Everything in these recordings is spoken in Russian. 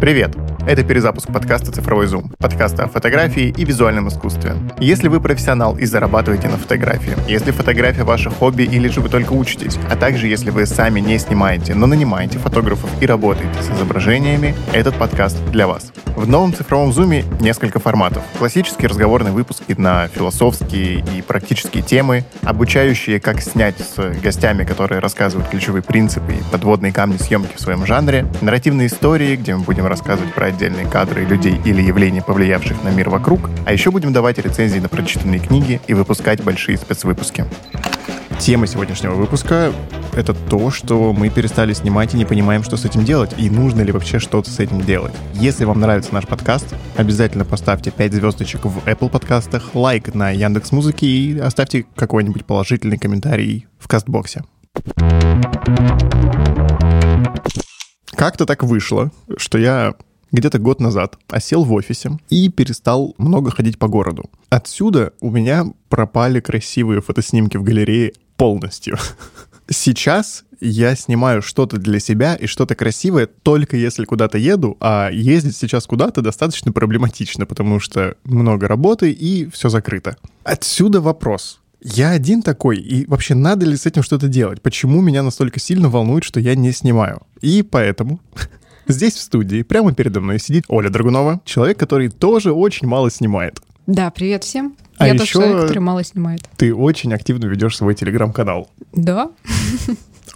Привет! Это перезапуск подкаста «Цифровой зум», подкаста о фотографии и визуальном искусстве. Если вы профессионал и зарабатываете на фотографии, если фотография ваше хобби или же вы только учитесь, а также если вы сами не снимаете, но нанимаете фотографов и работаете с изображениями, этот подкаст для вас. В новом цифровом зуме несколько форматов. Классические разговорные выпуски на философские и практические темы, обучающие, как снять с гостями, которые рассказывают ключевые принципы и подводные камни съемки в своем жанре, нарративные истории, где мы будем рассказывать про отдельные кадры людей или явления, повлиявших на мир вокруг, а еще будем давать рецензии на прочитанные книги и выпускать большие спецвыпуски. Тема сегодняшнего выпуска — это то, что мы перестали снимать и не понимаем, что с этим делать, и нужно ли вообще что-то с этим делать. Если вам нравится наш подкаст, обязательно поставьте 5 звездочек в Apple подкастах, лайк на Яндекс Музыке и оставьте какой-нибудь положительный комментарий в Кастбоксе. Как-то так вышло, что я где-то год назад осел в офисе и перестал много ходить по городу. Отсюда у меня пропали красивые фотоснимки в галерее полностью. Сейчас я снимаю что-то для себя и что-то красивое только если куда-то еду, а ездить сейчас куда-то достаточно проблематично, потому что много работы и все закрыто. Отсюда вопрос. Я один такой, и вообще надо ли с этим что-то делать? Почему меня настолько сильно волнует, что я не снимаю? И поэтому Здесь, в студии, прямо передо мной сидит Оля Драгунова, человек, который тоже очень мало снимает. Да, привет всем. А Я еще тот человек, который мало снимает. Ты очень активно ведешь свой телеграм-канал. Да.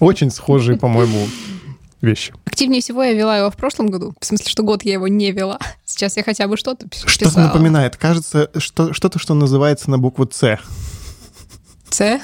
Очень схожие, по-моему, вещи. Активнее всего я вела его в прошлом году. В смысле, что год я его не вела. Сейчас я хотя бы что-то пис- Что-то писала. напоминает. Кажется, что, что-то, что называется на букву «Ц». Ц.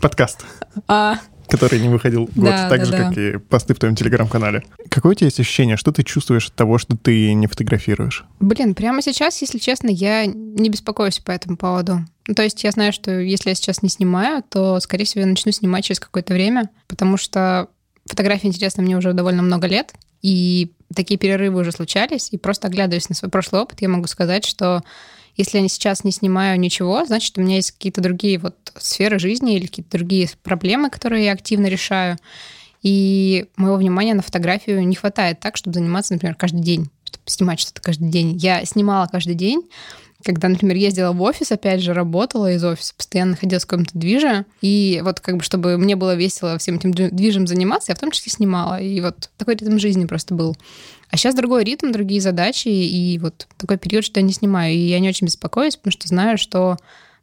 Подкаст, А, который не выходил год, Да, так да, же, да. как и посты в твоем телеграм-канале. Какое у тебя есть ощущение? Что ты чувствуешь от того, что ты не фотографируешь? блин, прямо сейчас, если честно, я не беспокоюсь по этому поводу. Ну, то есть я знаю, что если я сейчас не снимаю, то, скорее всего, я начну снимать через какое-то время, потому что фотография интересна мне уже довольно много лет, и такие перерывы уже случались, и просто оглядываясь на свой прошлый опыт, я могу сказать, что если я сейчас не снимаю ничего, значит, у меня есть какие-то другие вот сферы жизни или какие-то другие проблемы, которые я активно решаю. И моего внимания на фотографию не хватает так, чтобы заниматься, например, каждый день, чтобы снимать что-то каждый день. Я снимала каждый день, когда, например, ездила в офис, опять же, работала из офиса, постоянно находилась в каком-то движе, и вот как бы, чтобы мне было весело всем этим дви- движем заниматься, я в том числе снимала, и вот такой ритм жизни просто был. А сейчас другой ритм, другие задачи, и вот такой период, что я не снимаю, и я не очень беспокоюсь, потому что знаю, что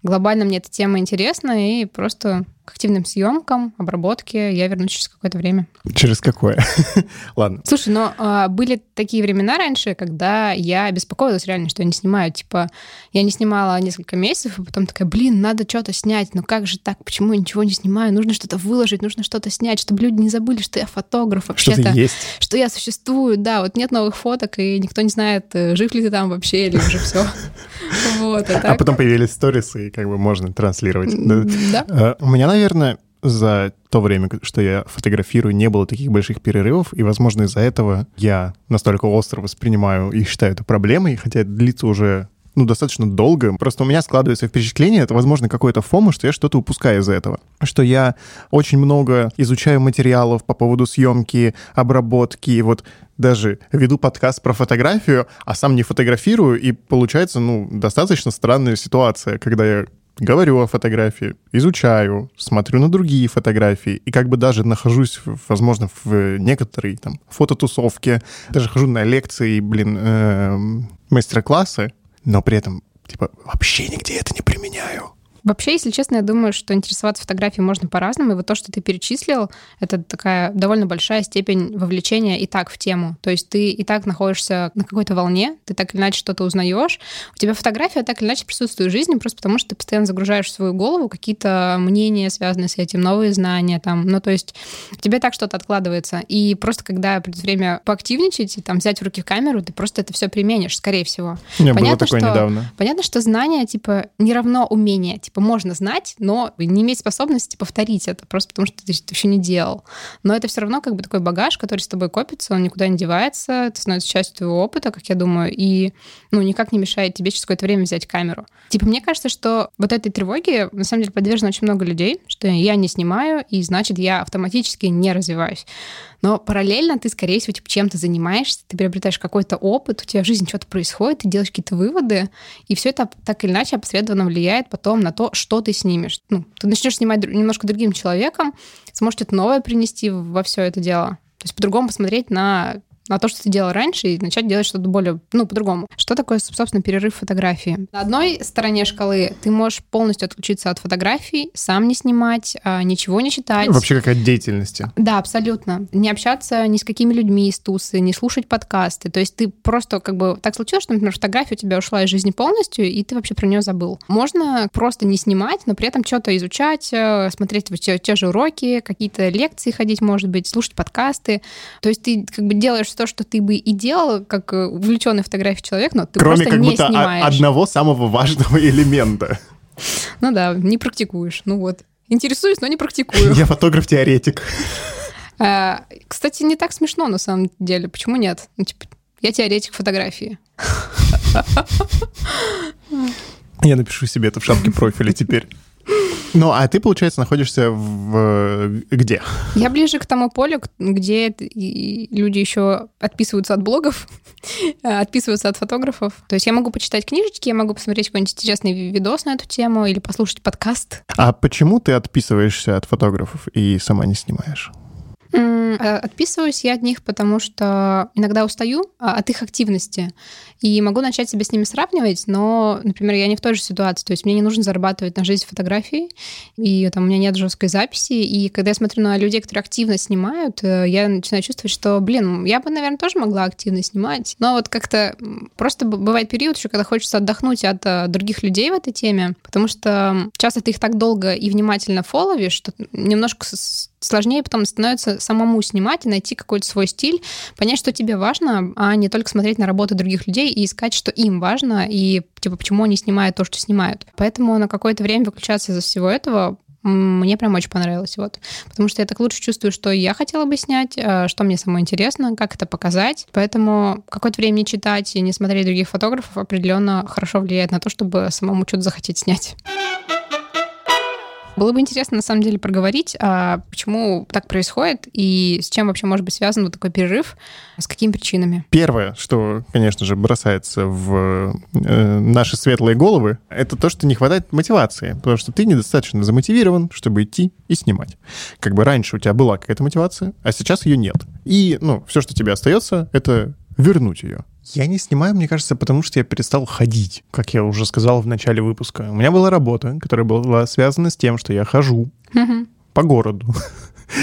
глобально мне эта тема интересна, и просто к активным съемкам, обработке я вернусь через какое-то время. Через какое? Ладно. Слушай, но а, были такие времена раньше, когда я беспокоилась реально, что я не снимаю. Типа, я не снимала несколько месяцев, и потом такая, блин, надо что-то снять. Ну как же так? Почему я ничего не снимаю? Нужно что-то выложить, нужно что-то снять, чтобы люди не забыли, что я фотограф Что вообще-то. ты есть? Что я существую, да, вот нет новых фоток, и никто не знает, э, жив ли ты там вообще, или уже все. Вот, а А так... потом появились сторисы, и как бы можно транслировать. Да. Да. Э, У меня, наверное, за то время, что я фотографирую, не было таких больших перерывов, и, возможно, из-за этого я настолько остро воспринимаю и считаю это проблемой, хотя это длится уже ну, достаточно долго. Просто у меня складывается впечатление, это, возможно, какое-то фома, что я что-то упускаю из-за этого. Что я очень много изучаю материалов по поводу съемки, обработки, вот даже веду подкаст про фотографию, а сам не фотографирую, и получается, ну, достаточно странная ситуация, когда я говорю о фотографии, изучаю, смотрю на другие фотографии, и как бы даже нахожусь, возможно, в некоторой там фототусовке, даже хожу на лекции, блин, эм, мастер-классы, но при этом, типа, вообще нигде это не применяю. Вообще, если честно, я думаю, что интересоваться фотографией можно по-разному. И вот то, что ты перечислил, это такая довольно большая степень вовлечения и так в тему. То есть ты и так находишься на какой-то волне, ты так или иначе что-то узнаешь. У тебя фотография так или иначе присутствует в жизни, просто потому что ты постоянно загружаешь в свою голову какие-то мнения, связанные с этим, новые знания там. Ну, то есть у тебя так что-то откладывается. И просто когда придет время поактивничать и там взять в руки камеру, ты просто это все применишь, скорее всего. У меня было Понятно, такое что- недавно. Понятно, что знание, типа, не равно умение. Типа, можно знать, но не иметь способности повторить это, просто потому что ты это еще не делал. Но это все равно как бы такой багаж, который с тобой копится, он никуда не девается, это становится частью твоего опыта, как я думаю, и, ну, никак не мешает тебе через какое-то время взять камеру. Типа, мне кажется, что вот этой тревоге, на самом деле, подвержено очень много людей, что я не снимаю, и значит, я автоматически не развиваюсь. Но параллельно ты, скорее всего, типа, чем-то занимаешься, ты приобретаешь какой-то опыт, у тебя в жизни что-то происходит, ты делаешь какие-то выводы, и все это так или иначе опосредованно влияет потом на то, что ты снимешь. Ну, ты начнешь снимать немножко другим человеком, сможешь что-то новое принести во все это дело. То есть по-другому посмотреть на на то, что ты делал раньше, и начать делать что-то более, ну, по-другому. Что такое, собственно, перерыв фотографии? На одной стороне шкалы ты можешь полностью отключиться от фотографий, сам не снимать, а, ничего не читать. Вообще какая деятельности. Да, абсолютно. Не общаться ни с какими людьми из тусы, не слушать подкасты. То есть ты просто как бы так случилось, что, например, фотография у тебя ушла из жизни полностью, и ты вообще про нее забыл. Можно просто не снимать, но при этом что-то изучать, э, смотреть те, те же уроки, какие-то лекции ходить, может быть, слушать подкасты. То есть ты как бы делаешь то, что ты бы и делал, как э, увлеченный фотографией человек, но ты Кроме просто как не будто снимаешь. одного самого важного элемента. Ну да, не практикуешь. Ну вот. Интересуюсь, но не практикую. Я фотограф-теоретик. А, Кстати, не так смешно на самом деле. Почему нет? Ну, типа, я теоретик фотографии. Я напишу себе это в шапке профиля теперь. Ну, а ты, получается, находишься в где? Я ближе к тому полю, где люди еще отписываются от блогов, отписываются от фотографов. То есть я могу почитать книжечки, я могу посмотреть какой-нибудь интересный ви- видос на эту тему или послушать подкаст. А почему ты отписываешься от фотографов и сама не снимаешь? М, э, Отписываюсь я от них, потому что иногда устаю а, от их активности. И могу начать себя с ними сравнивать, но, например, я не в той же ситуации. То есть мне не нужно зарабатывать на жизнь фотографией, и там у меня нет жесткой записи. И когда я смотрю на людей, которые активно снимают, э, я начинаю чувствовать, что, блин, я бы, наверное, тоже могла активно снимать. Но вот как-то просто бывает период еще, когда хочется отдохнуть от э, других людей в этой теме, потому что часто ты их так долго и внимательно фоловишь, что немножко сложнее потом становится самому снимать и найти какой-то свой стиль, понять, что тебе важно, а не только смотреть на работы других людей и искать, что им важно, и типа почему они снимают то, что снимают. Поэтому на какое-то время выключаться из всего этого мне прям очень понравилось, вот. Потому что я так лучше чувствую, что я хотела бы снять, э, что мне самое интересно, как это показать. Поэтому какое-то время не читать и не смотреть других фотографов определенно хорошо влияет на то, чтобы самому что-то захотеть снять. Было бы интересно, на самом деле, проговорить, а почему так происходит и с чем вообще может быть связан вот такой перерыв, с какими причинами. Первое, что, конечно же, бросается в э, наши светлые головы, это то, что не хватает мотивации, потому что ты недостаточно замотивирован, чтобы идти и снимать. Как бы раньше у тебя была какая-то мотивация, а сейчас ее нет. И, ну, все, что тебе остается, это вернуть ее. Я не снимаю, мне кажется, потому что я перестал ходить, как я уже сказал в начале выпуска. У меня была работа, которая была связана с тем, что я хожу по городу.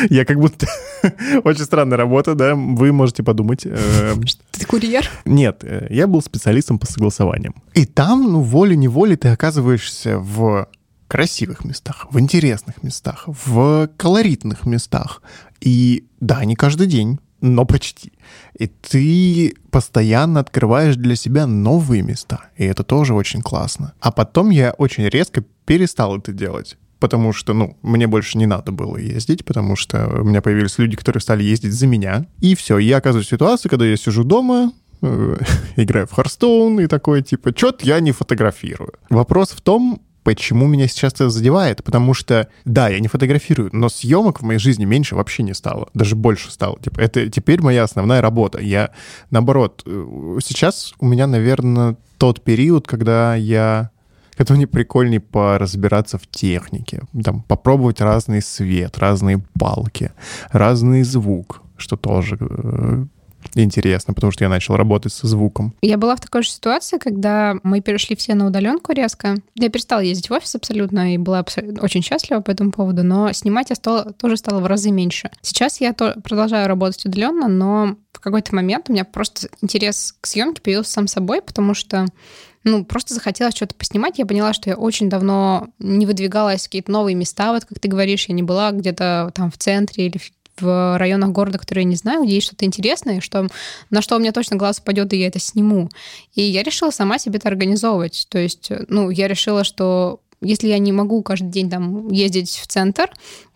Я как будто... Очень странная работа, да? Вы можете подумать. э, Ты курьер? Нет, э, я был специалистом по согласованиям. И там, ну, волей-неволей ты оказываешься в красивых местах, в интересных местах, в колоритных местах. И да, не каждый день, но почти. И ты постоянно открываешь для себя новые места. И это тоже очень классно. А потом я очень резко перестал это делать. Потому что, ну, мне больше не надо было ездить, потому что у меня появились люди, которые стали ездить за меня. И все, я оказываюсь в ситуации, когда я сижу дома, э, играю в Харстоун и такой, типа, чё-то я не фотографирую. Вопрос в том, почему меня сейчас это задевает, потому что, да, я не фотографирую, но съемок в моей жизни меньше вообще не стало, даже больше стало. Типа, это теперь моя основная работа. Я, наоборот, э, сейчас у меня, наверное, тот период, когда я когда мне прикольнее поразбираться в технике, там, попробовать разный свет, разные палки, разный звук, что тоже э, интересно, потому что я начал работать со звуком. Я была в такой же ситуации, когда мы перешли все на удаленку резко. Я перестала ездить в офис абсолютно и была очень счастлива по этому поводу, но снимать я стала, тоже стала в разы меньше. Сейчас я то, продолжаю работать удаленно, но в какой-то момент у меня просто интерес к съемке появился сам собой, потому что ну, просто захотелось что-то поснимать. Я поняла, что я очень давно не выдвигалась в какие-то новые места, вот как ты говоришь, я не была где-то там в центре или в в районах города, которые я не знаю, где есть что-то интересное, что, на что у меня точно глаз упадет, и я это сниму. И я решила сама себе это организовывать. То есть, ну, я решила, что если я не могу каждый день там ездить в центр,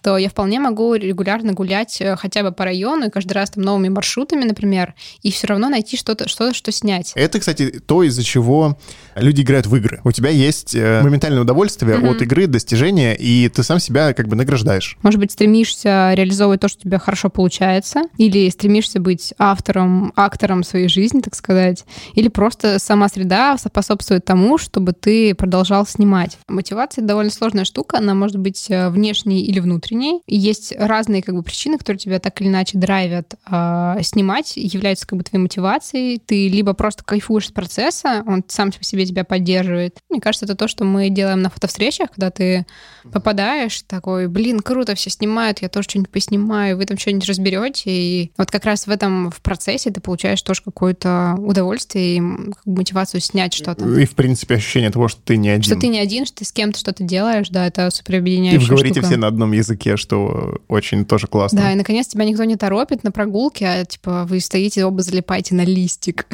то я вполне могу регулярно гулять э, хотя бы по району и каждый раз там новыми маршрутами, например, и все равно найти что-то, что-то, что снять. Это, кстати, то, из-за чего люди играют в игры. У тебя есть э, моментальное удовольствие mm-hmm. от игры, достижения, и ты сам себя как бы награждаешь. Может быть, стремишься реализовывать то, что у тебя хорошо получается, или стремишься быть автором, актором своей жизни, так сказать, или просто сама среда способствует тому, чтобы ты продолжал снимать. Мотивация довольно сложная штука, она может быть э, внешней или внутренней. И есть разные как бы причины, которые тебя так или иначе драйвят э, снимать, являются как бы твоей мотивацией. Ты либо просто кайфуешь с процесса, он сам по себе тебя поддерживает. Мне кажется, это то, что мы делаем на фотовстречах, когда ты попадаешь, такой, блин, круто, все снимают, я тоже что-нибудь поснимаю, вы там что-нибудь разберете. И вот как раз в этом в процессе ты получаешь тоже какое-то удовольствие и мотивацию снять что-то. И, в принципе, ощущение того, что ты не один. Что ты не один, что ты с кем-то что-то делаешь, да, это супер объединяющая И вы говорите штука. все на одном языке, что очень тоже классно. Да, и наконец тебя никто не торопит на прогулке, а типа вы стоите оба залипаете на листик.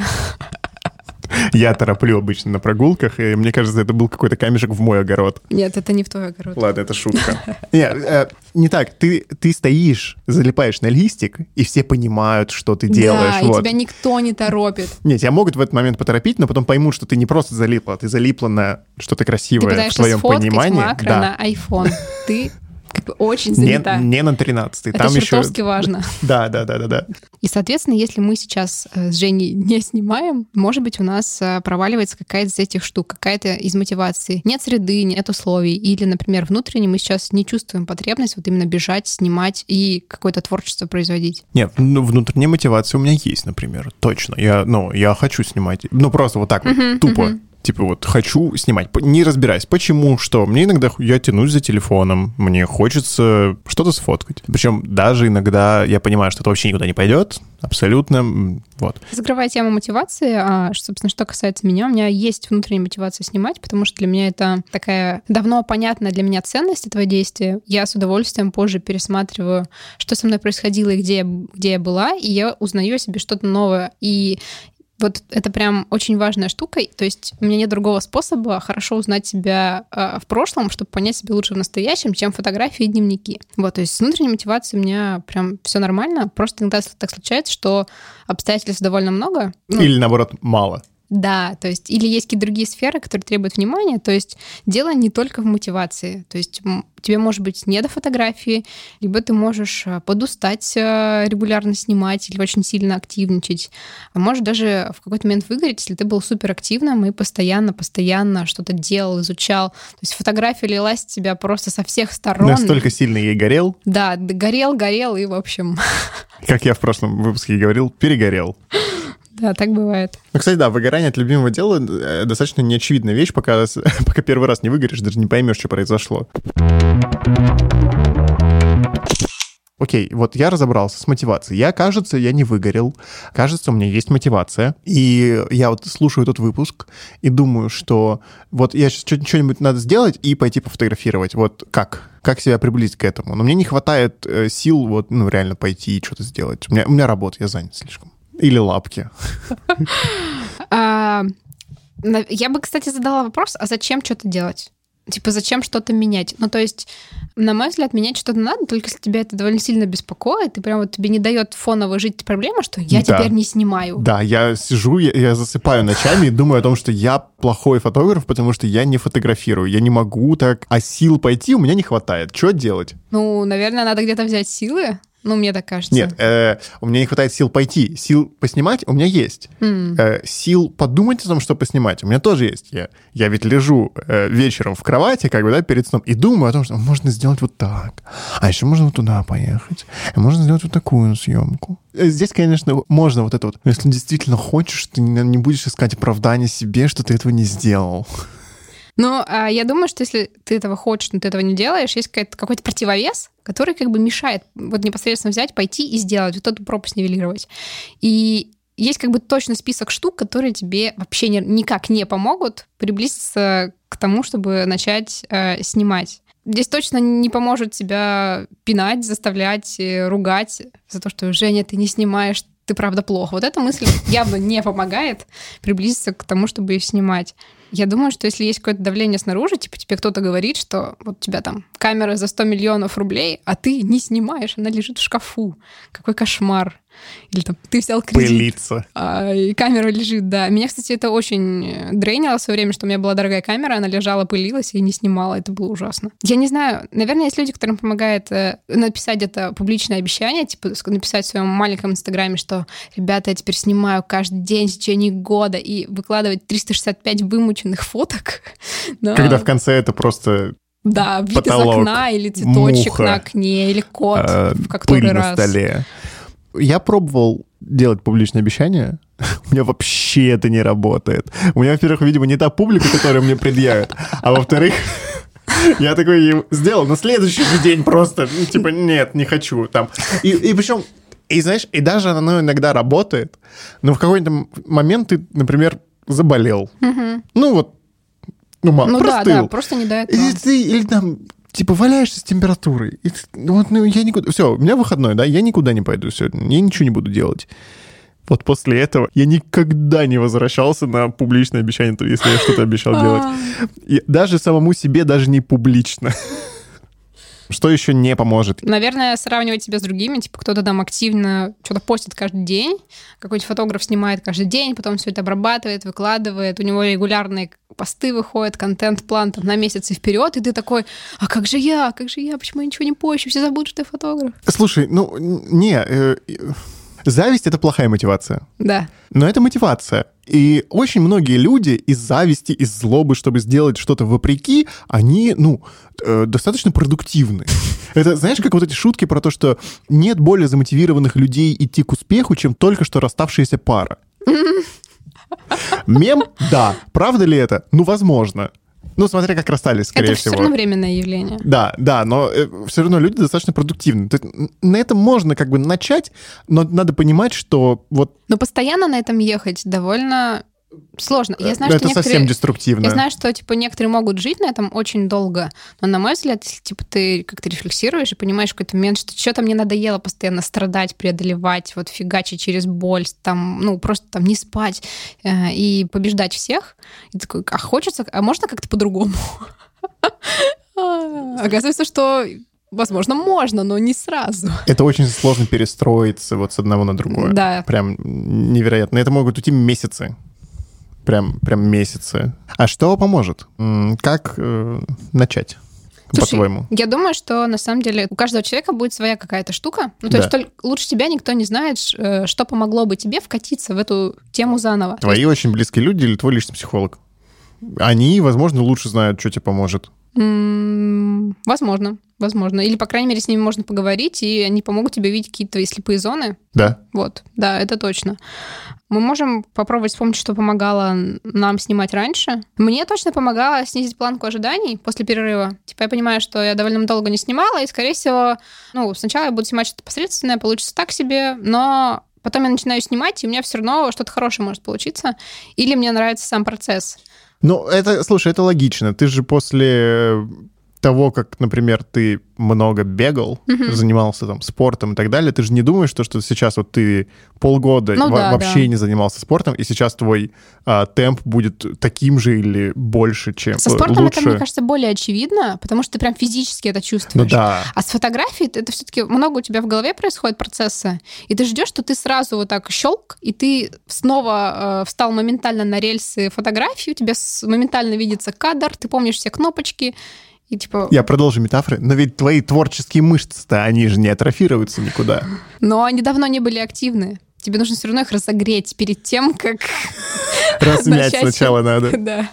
Я тороплю обычно на прогулках, и мне кажется, это был какой-то камешек в мой огород. Нет, это не в твой огород. Ладно, это шутка. Нет, э, не так. Ты, ты стоишь, залипаешь на листик, и все понимают, что ты делаешь. Да, вот. и тебя никто не торопит. Нет, тебя могут в этот момент поторопить, но потом поймут, что ты не просто залипла, ты залипла на что-то красивое в твоем понимании. макро да. на iPhone. Ты очень занята. Не, не на 13 Это Там чертовски еще... важно. Да, да, да, да, да. И, соответственно, если мы сейчас э, с Женей не снимаем, может быть, у нас э, проваливается какая-то из этих штук, какая-то из мотивации. Нет среды, нет условий. Или, например, внутренне мы сейчас не чувствуем потребность вот именно бежать, снимать и какое-то творчество производить. Нет, ну, внутренняя мотивация у меня есть, например. Точно. Я, ну, я хочу снимать. Ну, просто вот так вот, uh-huh, тупо. Uh-huh типа вот хочу снимать, не разбираясь, почему, что. Мне иногда я тянусь за телефоном, мне хочется что-то сфоткать. Причем даже иногда я понимаю, что это вообще никуда не пойдет, абсолютно, вот. Закрывая тему мотивации, а, собственно, что касается меня, у меня есть внутренняя мотивация снимать, потому что для меня это такая давно понятная для меня ценность этого действия. Я с удовольствием позже пересматриваю, что со мной происходило и где где я была, и я узнаю о себе что-то новое. И вот это прям очень важная штука. То есть у меня нет другого способа хорошо узнать себя э, в прошлом, чтобы понять себя лучше в настоящем, чем фотографии и дневники. Вот, то есть с внутренней мотивацией у меня прям все нормально. Просто иногда так случается, что обстоятельств довольно много. Ну, Или наоборот, мало. Да, то есть или есть какие-то другие сферы, которые требуют внимания, то есть дело не только в мотивации, то есть тебе может быть не до фотографии, либо ты можешь э, подустать э, регулярно снимать или очень сильно активничать, а может даже в какой-то момент выгореть, если ты был суперактивным и постоянно-постоянно что-то делал, изучал, то есть фотография лилась тебя просто со всех сторон. Настолько сильно ей горел? Да, горел, горел и, в общем... Как я в прошлом выпуске говорил, перегорел. Да, так бывает. Ну, кстати, да, выгорание от любимого дела э, достаточно неочевидная вещь, пока, пока первый раз не выгоришь, даже не поймешь, что произошло. Окей, вот я разобрался с мотивацией. Я, кажется, я не выгорел. Кажется, у меня есть мотивация. И я вот слушаю этот выпуск и думаю, что вот я сейчас что-нибудь надо сделать и пойти пофотографировать. Вот как? Как себя приблизить к этому? Но мне не хватает э, сил вот, ну, реально пойти и что-то сделать. У меня, у меня работа, я занят слишком. Или лапки. А, я бы, кстати, задала вопрос, а зачем что-то делать? Типа, зачем что-то менять? Ну, то есть, на мой взгляд, менять что-то надо, только если тебя это довольно сильно беспокоит, и прям вот тебе не дает фоново жить проблема, что я да. теперь не снимаю. Да, я сижу, я, я засыпаю ночами и думаю о том, что я плохой фотограф, потому что я не фотографирую, я не могу так, а сил пойти у меня не хватает. Что делать? Ну, наверное, надо где-то взять силы, ну, мне так кажется. Нет, э, у меня не хватает сил пойти. Сил поснимать у меня есть. Mm. Э, сил подумать о том, что поснимать, у меня тоже есть. Я, я ведь лежу э, вечером в кровати, как бы, да, перед сном, и думаю о том, что можно сделать вот так. А еще можно вот туда поехать. Можно сделать вот такую съемку. Э, здесь, конечно, можно вот это вот. Но если действительно хочешь, ты не, будешь искать оправдание себе, что ты этого не сделал. Но а, я думаю, что если ты этого хочешь, но ты этого не делаешь, есть какой-то противовес, который как бы мешает вот непосредственно взять, пойти и сделать, вот эту пропасть нивелировать. И есть как бы точно список штук, которые тебе вообще не, никак не помогут приблизиться к тому, чтобы начать э, снимать. Здесь точно не поможет тебя пинать, заставлять, э, ругать за то, что Женя, ты не снимаешь, ты правда плохо. Вот эта мысль явно не помогает приблизиться к тому, чтобы снимать. Я думаю, что если есть какое-то давление снаружи, типа тебе кто-то говорит, что вот у тебя там камера за 100 миллионов рублей, а ты не снимаешь, она лежит в шкафу. Какой кошмар. Или там ты взял кредит. Пылиться. А, и камера лежит, да. Меня, кстати, это очень дрейнило в свое время, что у меня была дорогая камера, она лежала, пылилась и не снимала. Это было ужасно. Я не знаю, наверное, есть люди, которым помогает э, написать это публичное обещание, типа написать в своем маленьком инстаграме, что ребята, я теперь снимаю каждый день в течение года и выкладывать 365 вымученных фоток. Но... Когда в конце это просто да, вид Потолок, из окна или цветочек муха, на окне, или кот э, в который пыль раз. на столе. Я пробовал делать публичные обещания. У меня вообще это не работает. У меня, во-первых, видимо, не та публика, которая мне предъявит. А во-вторых, я такой сделал на следующий же день просто, ну, типа, нет, не хочу. Там. И, и причем, и знаешь, и даже оно иногда работает, но в какой-то момент ты, например, заболел. Угу. Ну вот, ну, мало, ну простыл. да, да, просто не до этого. И ты, или там типа валяешься с температурой. И, вот, ну, я никуда... Все, у меня выходной, да, я никуда не пойду сегодня, я ничего не буду делать. Вот после этого я никогда не возвращался на публичное обещание, если я что-то обещал делать. И даже самому себе, даже не публично. Что еще не поможет? Наверное, сравнивать себя с другими. Типа кто-то там активно что-то постит каждый день, какой-нибудь фотограф снимает каждый день, потом все это обрабатывает, выкладывает, у него регулярные посты выходят, контент-план там на месяцы вперед, и ты такой, а как же я, как же я, почему я ничего не пощу, все забудут, что я фотограф. Слушай, ну, не, э, Зависть — это плохая мотивация. Да. Но это мотивация. И очень многие люди из зависти, из злобы, чтобы сделать что-то вопреки, они, ну, э, достаточно продуктивны. Это, знаешь, как вот эти шутки про то, что нет более замотивированных людей идти к успеху, чем только что расставшаяся пара. Мем? Да. Правда ли это? Ну, возможно. Ну, смотря как расстались, скорее это всего. Это все равно временное явление. Да, да, но э, все равно люди достаточно продуктивны. То есть, на этом можно как бы начать, но надо понимать, что вот... Но постоянно на этом ехать довольно сложно. Я знаю, это что совсем деструктивно. Я знаю, что типа некоторые могут жить на этом очень долго, но на мой взгляд, если типа ты как-то рефлексируешь и понимаешь в какой-то момент, что что-то мне надоело постоянно страдать, преодолевать, вот фигачить через боль, там, ну просто там не спать э, и побеждать всех, и такой, а хочется, а можно как-то по-другому? Оказывается, что Возможно, можно, но не сразу. Это очень сложно перестроиться вот с одного на другое. Да. Прям невероятно. Это могут уйти месяцы. Прям, прям месяцы. А что поможет? Как э, начать? по-твоему? Я думаю, что на самом деле у каждого человека будет своя какая-то штука. Ну, то да. есть только лучше тебя никто не знает, э, что помогло бы тебе вкатиться в эту тему заново. Твои есть... очень близкие люди или твой личный психолог? Они, возможно, лучше знают, что тебе поможет. М-м, возможно. Возможно. Или, по крайней мере, с ними можно поговорить, и они помогут тебе видеть какие-то твои слепые зоны. Да. Вот, да, это точно. Мы можем попробовать вспомнить, что помогало нам снимать раньше. Мне точно помогало снизить планку ожиданий после перерыва. Типа я понимаю, что я довольно долго не снимала, и, скорее всего, ну, сначала я буду снимать что-то посредственное, получится так себе, но потом я начинаю снимать, и у меня все равно что-то хорошее может получиться. Или мне нравится сам процесс. Ну, это, слушай, это логично. Ты же после того, как, например, ты много бегал, угу. занимался там спортом и так далее, ты же не думаешь, что, что сейчас вот ты полгода ну, да, вообще да. не занимался спортом, и сейчас твой а, темп будет таким же или больше, чем Со спортом лучше. это, мне кажется, более очевидно, потому что ты прям физически это чувствуешь. Ну, да. А с фотографией это все-таки много у тебя в голове происходит процесса, и ты ждешь, что ты сразу вот так щелк, и ты снова э, встал моментально на рельсы фотографии, у тебя моментально видится кадр, ты помнишь все кнопочки, и типа... Я продолжу метафоры, но ведь твои творческие мышцы-то, они же не атрофируются никуда. Но они давно не были активны. Тебе нужно все равно их разогреть перед тем, как... Размять сначала надо. Да,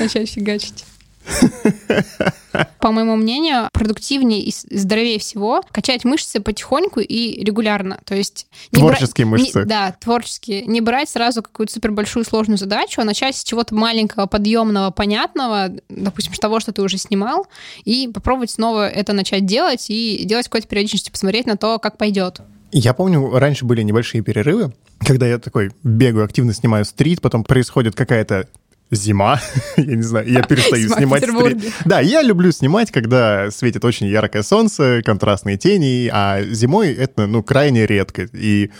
начать фигачить. По моему мнению, продуктивнее и здоровее всего качать мышцы потихоньку и регулярно. То есть творческие бра... мышцы. Не, да, творческие. Не брать сразу какую-то супер большую сложную задачу, а начать с чего-то маленького, подъемного, понятного, допустим, с того, что ты уже снимал, и попробовать снова это начать делать и делать какой-то периодичности, посмотреть на то, как пойдет. Я помню, раньше были небольшие перерывы, когда я такой бегаю, активно снимаю стрит, потом происходит какая-то зима, я не знаю, я перестаю Зима снимать. Петербурге. стри- Да, я люблю снимать, когда светит очень яркое солнце, контрастные тени, а зимой это, ну, крайне редко. И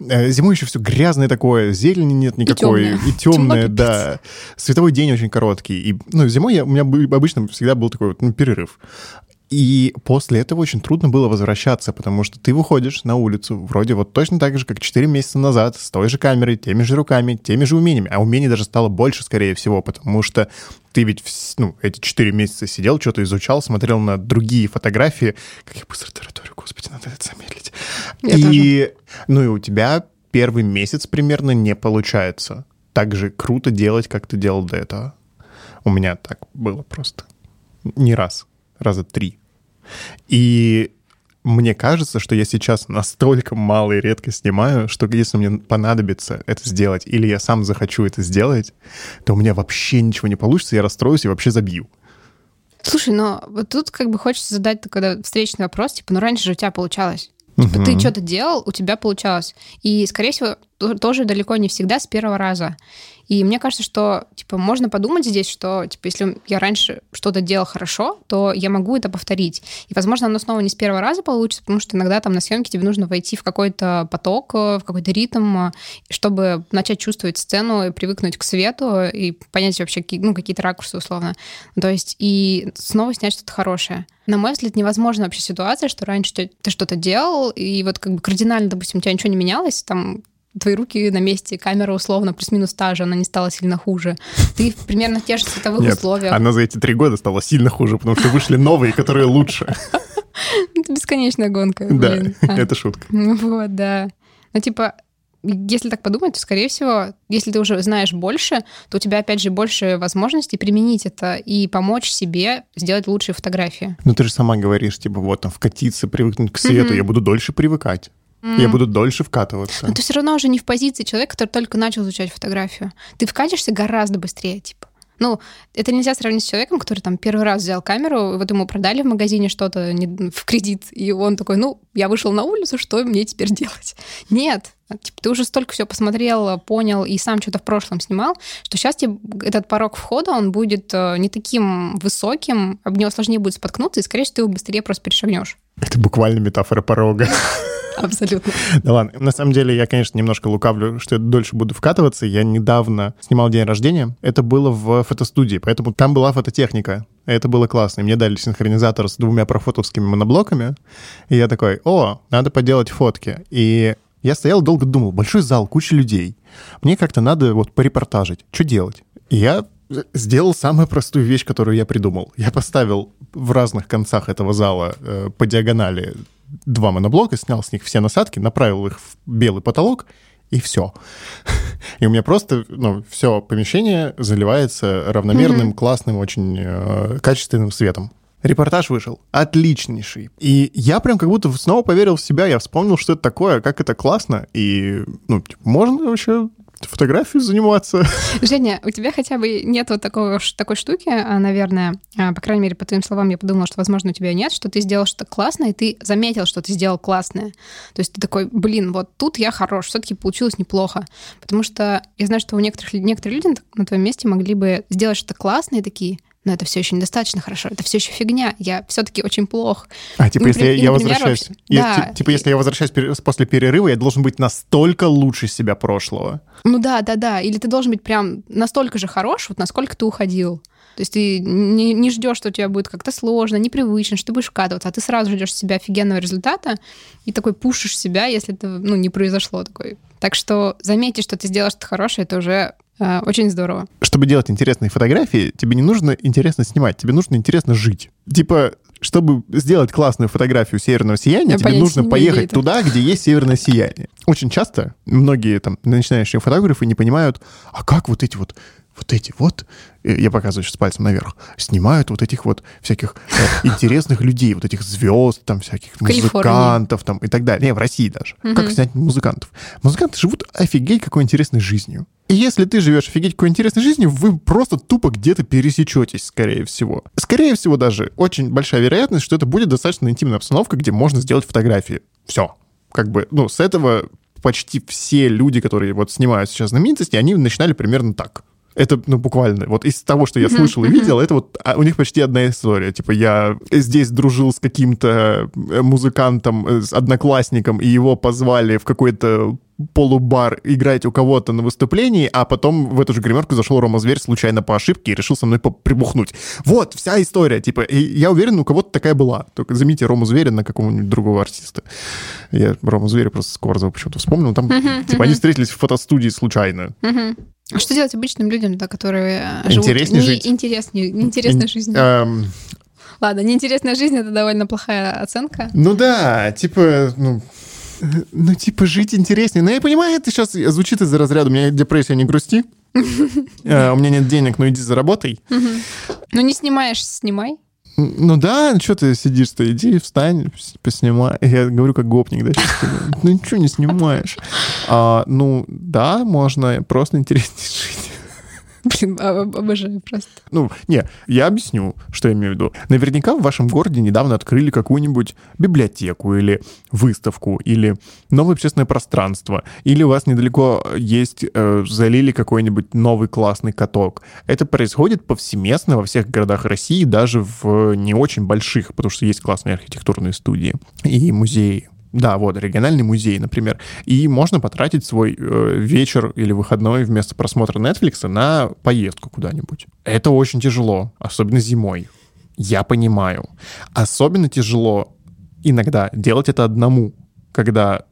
э, зимой еще все грязное такое, зелени нет никакой, темное. и темное, Темно, да. Световой день очень короткий. И, ну, зимой я, у меня бы- обычно всегда был такой вот, ну, перерыв. И после этого очень трудно было возвращаться, потому что ты выходишь на улицу вроде вот точно так же, как 4 месяца назад, с той же камерой, теми же руками, теми же умениями. А умений даже стало больше, скорее всего, потому что ты ведь ну, эти 4 месяца сидел, что-то изучал, смотрел на другие фотографии. Как я быстро тараторю, господи, надо это замедлить. Я и, ну и у тебя первый месяц примерно не получается так же круто делать, как ты делал до этого. У меня так было просто. Не раз, раза три. И мне кажется, что я сейчас настолько мало и редко снимаю, что если мне понадобится это сделать, или я сам захочу это сделать, то у меня вообще ничего не получится, я расстроюсь и вообще забью. Слушай, но вот тут как бы хочется задать такой встречный вопрос, типа, ну раньше же у тебя получалось. Типа, ты Мгм. что-то делал, у тебя получалось. И, скорее всего, тоже далеко не всегда с первого раза. И мне кажется, что, типа, можно подумать здесь, что, типа, если я раньше что-то делал хорошо, то я могу это повторить. И, возможно, оно снова не с первого раза получится, потому что иногда там на съемке тебе нужно войти в какой-то поток, э, в какой-то ритм, э, чтобы начать чувствовать сцену и привыкнуть к свету и понять вообще ну, какие-то ракурсы условно. То есть и снова снять что-то хорошее. На мой взгляд, невозможна вообще ситуация, что раньше ты что-то делал, и вот как бы кардинально, допустим, у тебя ничего не менялось, там твои руки на месте, камера условно плюс-минус та же, она не стала сильно хуже. Ты примерно в тех же цветовых Нет, условиях. она за эти три года стала сильно хуже, потому что вышли новые, которые лучше. Это бесконечная гонка. Да. А. это шутка. Вот, да. Ну, типа, если так подумать, то, скорее всего, если ты уже знаешь больше, то у тебя, опять же, больше возможностей применить это и помочь себе сделать лучшие фотографии. Ну ты же сама говоришь, типа, вот там вкатиться, привыкнуть к свету, я буду дольше привыкать. Я буду дольше вкатываться. Но ты все равно уже не в позиции человека, который только начал изучать фотографию. Ты вкатишься гораздо быстрее, типа. Ну, это нельзя сравнить с человеком, который там первый раз взял камеру, и вот ему продали в магазине что-то в кредит, и он такой, ну, я вышел на улицу, что мне теперь делать? Нет, типа, ты уже столько все посмотрел, понял и сам что-то в прошлом снимал, что сейчас тебе этот порог входа, он будет э, не таким высоким, об него сложнее будет споткнуться, и, скорее всего, ты его быстрее просто перешагнешь. Это буквально метафора порога. Абсолютно. Да ладно, на самом деле я, конечно, немножко лукавлю, что я дольше буду вкатываться. Я недавно снимал день рождения. Это было в фотостудии, поэтому там была фототехника. Это было классно. И мне дали синхронизатор с двумя профотовскими моноблоками. И я такой, о, надо поделать фотки. И я стоял, долго думал, большой зал, куча людей. Мне как-то надо вот порепортажить. Что делать? И я сделал самую простую вещь, которую я придумал. Я поставил в разных концах этого зала э, по диагонали два моноблока, снял с них все насадки, направил их в белый потолок, и все. И у меня просто, ну, все помещение заливается равномерным, классным, очень э, качественным светом. Репортаж вышел отличнейший. И я прям как будто снова поверил в себя, я вспомнил, что это такое, как это классно, и, ну, типа, можно вообще фотографией заниматься. Женя, у тебя хотя бы нет вот такого, такой штуки, а, наверное, а, по крайней мере, по твоим словам, я подумала, что, возможно, у тебя нет, что ты сделал что-то классное, и ты заметил, что ты сделал классное. То есть ты такой, блин, вот тут я хорош, все-таки получилось неплохо. Потому что я знаю, что у некоторых, некоторые люди на твоем месте могли бы сделать что-то классное, такие, но это все еще недостаточно хорошо, это все еще фигня, я все-таки очень плох. А, типа, Ну, если я, возвращаюсь... да, ти- типа, если я возвращаюсь после перерыва, я должен быть настолько лучше себя прошлого. Ну да, да, да. Или ты должен быть прям настолько же хорош, вот насколько ты уходил. То есть ты не, не ждешь, что у тебя будет как-то сложно, непривычно, что ты будешь вкатываться, а ты сразу ждешь себя офигенного результата и такой пушишь себя, если это ну, не произошло такой. Так что заметить, что ты сделал что-то хорошее, это уже очень здорово. Чтобы делать интересные фотографии, тебе не нужно интересно снимать, тебе нужно интересно жить. Типа, чтобы сделать классную фотографию северного сияния, Я тебе нужно поехать это. туда, где есть северное сияние. Очень часто многие там начинающие фотографы не понимают, а как вот эти вот вот эти вот, э, я показываю сейчас пальцем наверх, снимают вот этих вот всяких э, интересных людей, вот этих звезд, там всяких музыкантов там и так далее. Не, в России даже. Как снять музыкантов? Музыканты живут офигеть какой интересной жизнью. И если ты живешь офигеть какой интересной жизнью, вы просто тупо где-то пересечетесь, скорее всего. Скорее всего даже очень большая вероятность, что это будет достаточно интимная обстановка, где можно сделать фотографии. Все. Как бы, ну, с этого почти все люди, которые вот снимают сейчас знаменитости, они начинали примерно так. Это, ну, буквально. Вот из того, что я слышал и видел, это вот а, у них почти одна история. Типа я здесь дружил с каким-то э, музыкантом, э, с одноклассником, и его позвали в какой-то полубар играть у кого-то на выступлении, а потом в эту же гримерку зашел Рома Зверь случайно по ошибке и решил со мной прибухнуть. Вот, вся история, типа, и я уверен, у кого-то такая была. Только заметьте Рому Зверя на какого-нибудь другого артиста. Я Рому Зверя просто Скворцова почему-то вспомнил. Там, uh-huh, типа, uh-huh. они встретились в фотостудии случайно. Uh-huh. А что делать обычным людям, да, которые живут... Интереснее жить. Интереснее, неинтересная Ин- жизнь. Эм... Ладно, неинтересная жизнь — это довольно плохая оценка. Ну да, типа, ну, ну, типа, жить интереснее. Но я понимаю, это сейчас звучит из-за разряда. У меня депрессия, не грусти. Э, у меня нет денег, ну иди заработай. Ну, не снимаешь, снимай. Ну да, ну что ты сидишь-то, иди, встань, поснимай. Я говорю как гопник, да, ну ничего не снимаешь. А, ну да, можно просто интереснее жить. Блин, обожаю просто. Ну, не, я объясню, что я имею в виду. Наверняка в вашем городе недавно открыли какую-нибудь библиотеку или выставку, или новое общественное пространство, или у вас недалеко есть, э, залили какой-нибудь новый классный каток. Это происходит повсеместно во всех городах России, даже в не очень больших, потому что есть классные архитектурные студии и музеи. Да, вот, региональный музей, например. И можно потратить свой э, вечер или выходной вместо просмотра Netflix на поездку куда-нибудь. Это очень тяжело, особенно зимой. Я понимаю. Особенно тяжело иногда делать это одному, когда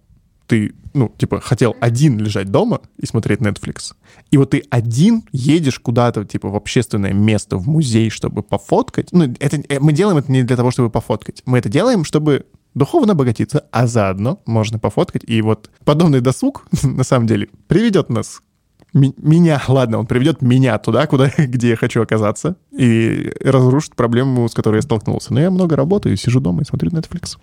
ты, ну, типа, хотел один лежать дома и смотреть Netflix, и вот ты один едешь куда-то, типа, в общественное место, в музей, чтобы пофоткать. Ну, это, э, мы делаем это не для того, чтобы пофоткать. Мы это делаем, чтобы духовно обогатиться, а заодно можно пофоткать. И вот подобный досуг, на самом деле, приведет нас меня, ладно, он приведет меня туда, куда, где я хочу оказаться, и разрушит проблему, с которой я столкнулся. Но я много работаю, сижу дома и смотрю Netflix.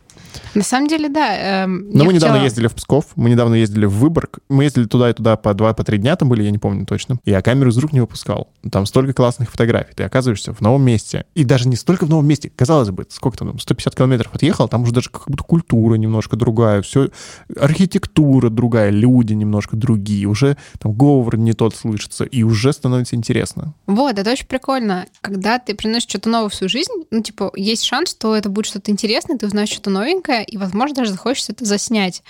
На самом деле, да. Эм, Но мы недавно хотела... ездили в Псков, мы недавно ездили в Выборг. Мы ездили туда и туда по два, по три дня там были, я не помню точно. Я камеру из рук не выпускал. Там столько классных фотографий. Ты оказываешься в новом месте. И даже не столько в новом месте. Казалось бы, сколько там, 150 километров отъехал, там уже даже как будто культура немножко другая, все, архитектура другая, люди немножко другие. Уже там говор не тот слышится, и уже становится интересно. Вот, это очень прикольно. Когда ты приносишь что-то новое в свою жизнь, ну, типа, есть шанс, что это будет что-то интересное, ты узнаешь что-то новенькое, и, возможно, даже захочется это заснять.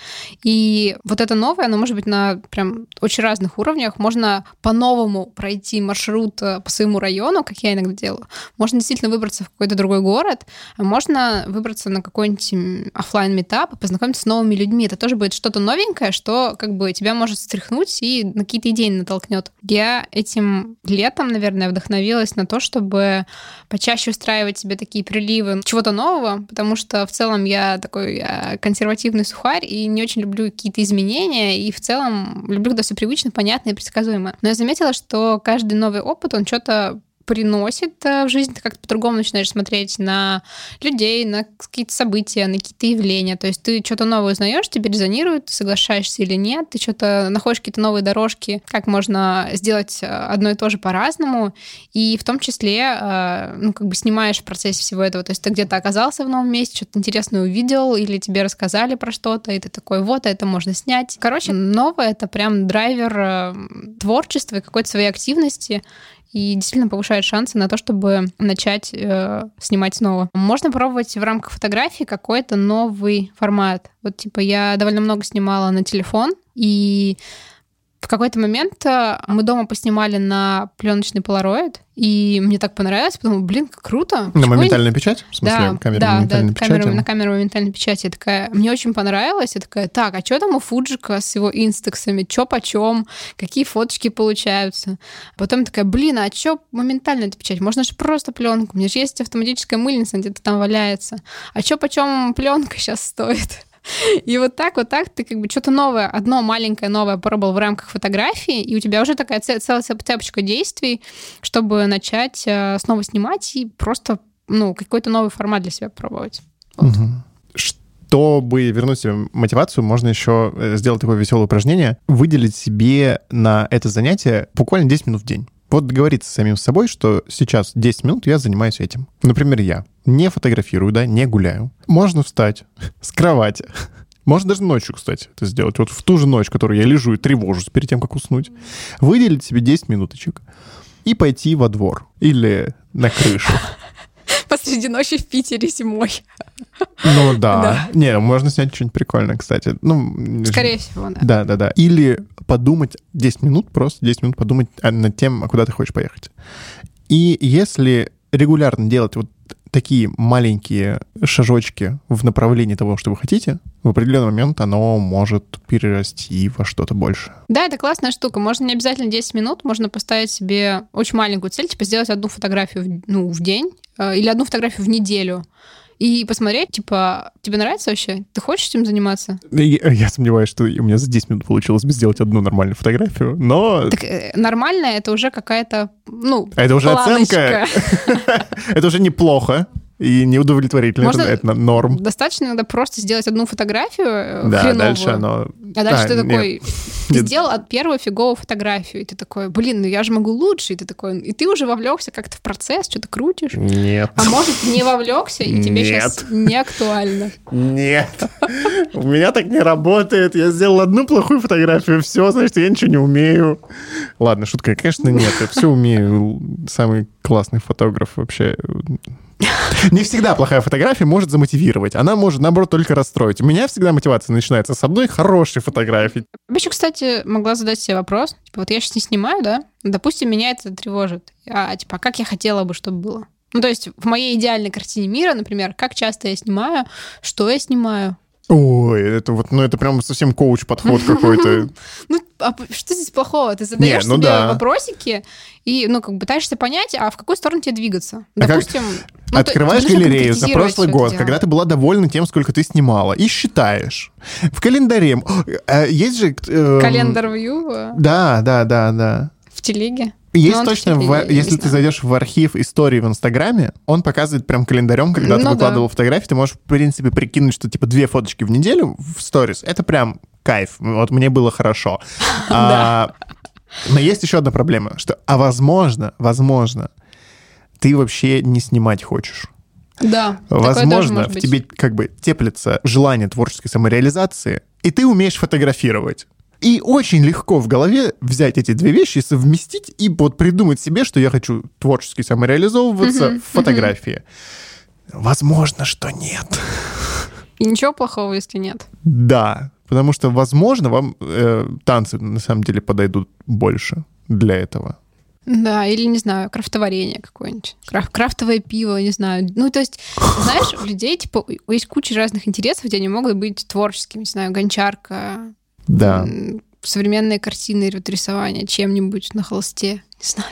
И вот это новое, оно может быть на прям очень разных уровнях. Можно по-новому пройти маршрут э, по своему району, как я иногда делаю. Можно действительно выбраться в какой-то другой город, можно выбраться на какой-нибудь офлайн метап и познакомиться с новыми людьми. Это тоже будет что-то новенькое, что как бы тебя может стряхнуть и на какие-то идеи натолкнет. Я этим летом, наверное, вдохновилась на то, чтобы почаще устраивать себе такие приливы чего-то нового, потому что в целом я такой я консервативный сухарь и не очень люблю какие-то изменения, и в целом люблю, когда все привычно, понятно и предсказуемо. Но я заметила, что каждый новый опыт, он что-то приносит э, в жизнь, ты как-то по-другому начинаешь смотреть на людей, на какие-то события, на какие-то явления. То есть ты что-то новое узнаешь, тебе резонирует, соглашаешься или нет, ты что-то находишь какие-то новые дорожки, как можно сделать э, одно и то же по-разному, и в том числе, э, ну, как бы снимаешь в процессе всего этого. То есть ты где-то оказался в новом месте, что-то интересное увидел, или тебе рассказали про что-то, и ты такой, вот, это можно снять. Короче, новое — это прям драйвер творчества и какой-то своей активности, и действительно повышает шансы на то, чтобы начать э, снимать снова. Можно пробовать в рамках фотографии какой-то новый формат. Вот типа я довольно много снимала на телефон, и в какой-то момент э, мы дома поснимали на пленочный полароид, и мне так понравилось, потому блин, как круто. На моментальную печать? В смысле, да, камеру да, моментальной да, печати? На камеру моментальной печати. Я такая, мне очень понравилось. Я такая, так, а что там у Фуджика с его инстексами? Чё почем? Какие фоточки получаются? Потом я такая, блин, а что моментальная печать? Можно же просто пленку. У меня же есть автоматическая мыльница, где-то там валяется. А чё почем пленка сейчас стоит? И вот так, вот так ты как бы что-то новое, одно маленькое новое пробовал в рамках фотографии, и у тебя уже такая целая цепочка действий, чтобы начать э, снова снимать и просто ну, какой-то новый формат для себя пробовать. Вот. Угу. Чтобы вернуть себе мотивацию, можно еще э, сделать такое веселое упражнение, выделить себе на это занятие буквально 10 минут в день. Вот договориться с самим собой, что сейчас 10 минут я занимаюсь этим. Например, я не фотографирую, да, не гуляю. Можно встать с кровати. Можно даже ночью, кстати, это сделать. Вот в ту же ночь, которую я лежу и тревожусь перед тем, как уснуть. Выделить себе 10 минуточек и пойти во двор или на крышу. Посреди ночи в Питере зимой. Ну да. да. Не, можно снять что-нибудь прикольное, кстати. Ну, Скорее всего, да. Да, да, да. Или подумать 10 минут, просто 10 минут подумать над тем, куда ты хочешь поехать. И если регулярно делать вот такие маленькие шажочки в направлении того, что вы хотите, в определенный момент оно может перерасти во что-то больше. Да, это классная штука. Можно не обязательно 10 минут, можно поставить себе очень маленькую цель, типа сделать одну фотографию ну, в день э, или одну фотографию в неделю и посмотреть, типа, тебе нравится вообще? Ты хочешь этим заниматься? Я, я сомневаюсь, что у меня за 10 минут получилось бы сделать одну нормальную фотографию, но... Так э, нормальная — это уже какая-то, ну, Это уже оценка. Это уже неплохо и неудовлетворительно. Можно это, это норм. Достаточно иногда просто сделать одну фотографию э, да, хреновую. дальше оно... А дальше а, ты такой... Нет. Ты нет. сделал первую фиговую фотографию, и ты такой, блин, ну я же могу лучше. И ты такой... И ты уже вовлекся как-то в процесс, что-то крутишь. Нет. А может, не вовлекся, и тебе нет. сейчас не актуально. Нет. У меня так не работает. Я сделал одну плохую фотографию, все, значит, я ничего не умею. Ладно, шутка. Конечно, нет. Я все умею. Самый классный фотограф вообще не всегда плохая фотография может замотивировать. Она может, наоборот, только расстроить. У меня всегда мотивация начинается с одной хорошей фотографии. Я еще, кстати, могла задать себе вопрос. Типа, вот я сейчас не снимаю, да? Допустим, меня это тревожит. А, типа, а как я хотела бы, чтобы было? Ну, то есть в моей идеальной картине мира, например, как часто я снимаю, что я снимаю, Ой, это вот, ну это прям совсем коуч-подход какой-то. Ну, а что здесь плохого? Ты задаешь ну себе вопросики и, ну, как бы пытаешься понять, а в какую сторону тебе двигаться. А Допустим... Ну, Открываешь галерею за прошлый год, когда ты была довольна тем, сколько ты снимала, и считаешь. В календаре... Э, есть же... Эм, Календар View? Да, да, да, да. Телеге? Есть точно, в, если ты зайдешь в архив истории в Инстаграме, он показывает прям календарем, когда ну, ты выкладывал да. фотографии, ты можешь, в принципе, прикинуть, что типа две фоточки в неделю в сторис. Это прям кайф. Вот мне было хорошо. А, но есть еще одна проблема, что, а возможно, возможно, ты вообще не снимать хочешь. Да. Возможно, в тебе как бы теплится желание творческой самореализации, и ты умеешь фотографировать. И очень легко в голове взять эти две вещи, совместить и вот придумать себе, что я хочу творчески самореализовываться в фотографии. Возможно, что нет. И ничего плохого, если нет. Да, потому что, возможно, вам э, танцы на самом деле подойдут больше для этого. Да, или, не знаю, крафтоварение какое-нибудь. Краф, крафтовое пиво, не знаю. Ну, то есть, знаешь, у людей, типа, есть куча разных интересов, где они могут быть творческими. Не знаю, гончарка, да. современные картины или рисование чем-нибудь на холсте, не знаю.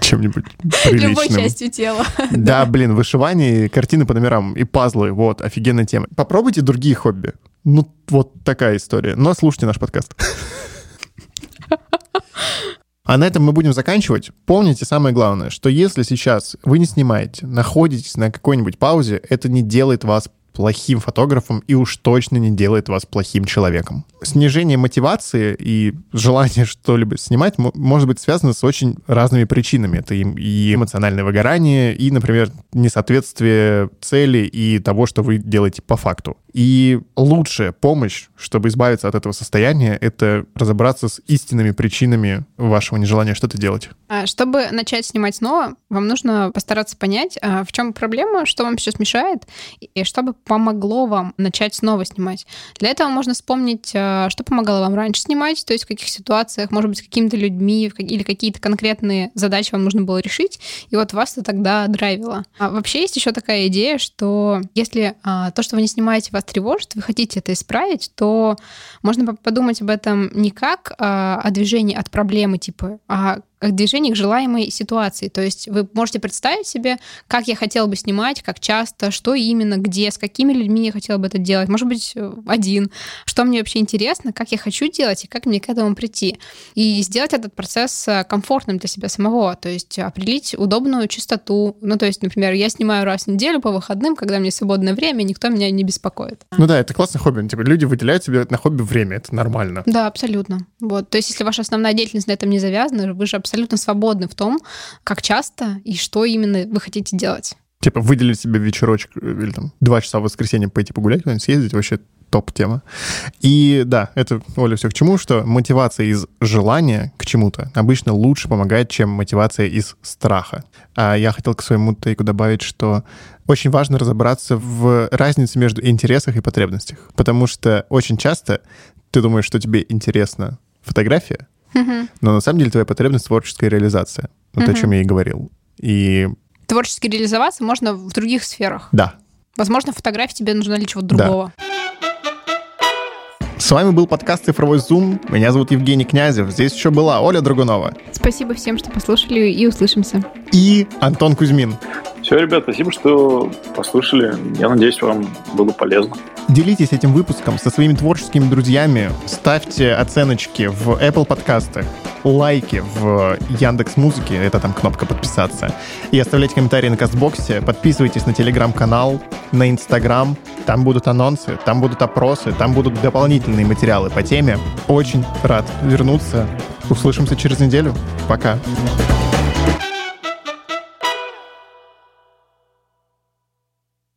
Чем-нибудь приличным. Любой частью тела. Да, блин, вышивание, картины по номерам и пазлы, вот, офигенная тема. Попробуйте другие хобби. Ну, вот такая история. Но слушайте наш подкаст. А на этом мы будем заканчивать. Помните самое главное, что если сейчас вы не снимаете, находитесь на какой-нибудь паузе, это не делает вас плохим фотографом и уж точно не делает вас плохим человеком. Снижение мотивации и желание что-либо снимать может быть связано с очень разными причинами. Это и эмоциональное выгорание, и, например, несоответствие цели и того, что вы делаете по факту. И лучшая помощь, чтобы избавиться от этого состояния, это разобраться с истинными причинами вашего нежелания что-то делать. А чтобы начать снимать снова, вам нужно постараться понять, а, в чем проблема, что вам сейчас мешает, и чтобы помогло вам начать снова снимать. Для этого можно вспомнить, а, что помогало вам раньше снимать, то есть в каких ситуациях, может быть, с какими-то людьми или какие-то конкретные задачи вам нужно было решить, и вот вас это тогда драйвило. А вообще есть еще такая идея, что если а, то, что вы не снимаете, вас тревожит, вы хотите это исправить, то можно подумать об этом не как а, о движении от проблемы, типа, а к движению к желаемой ситуации. То есть вы можете представить себе, как я хотела бы снимать, как часто, что именно, где, с какими людьми я хотела бы это делать. Может быть, э, один. Что мне вообще интересно, как я хочу делать и как мне к этому прийти. И сделать этот процесс э, комфортным для себя самого. То есть определить удобную частоту. Ну, то есть, например, я снимаю раз в неделю по выходным, когда мне свободное время, никто меня не беспокоит. Ну да, это классное хобби. Типа люди выделяют себе на хобби время, это нормально. Да, абсолютно. Вот. То есть, если ваша основная деятельность на этом не завязана, вы же абсолютно абсолютно свободны в том, как часто и что именно вы хотите делать. Типа выделить себе вечерочек э, или там два часа в воскресенье пойти погулять, съездить вообще топ-тема. И да, это, Оля, все к чему, что мотивация из желания к чему-то обычно лучше помогает, чем мотивация из страха. А я хотел к своему тейку добавить, что очень важно разобраться в разнице между интересах и потребностях. Потому что очень часто ты думаешь, что тебе интересна фотография, но на самом деле твоя потребность — творческая реализация. Вот о чем я и говорил. И... Творчески реализоваться можно в других сферах. Да. Возможно, фотографии тебе нужна для чего-то другого. Да. С вами был подкаст «Цифровой зум». Меня зовут Евгений Князев. Здесь еще была Оля Драгунова. Спасибо всем, что послушали, и услышимся. И Антон Кузьмин. Все, ребят, спасибо, что послушали. Я надеюсь, вам было полезно. Делитесь этим выпуском со своими творческими друзьями. Ставьте оценочки в Apple подкастах, лайки в Яндекс Музыке, это там кнопка подписаться. И оставляйте комментарии на Кастбоксе. Подписывайтесь на телеграм-канал, на Инстаграм. Там будут анонсы, там будут опросы, там будут дополнительные материалы по теме. Очень рад вернуться. Услышимся через неделю. Пока. Пока.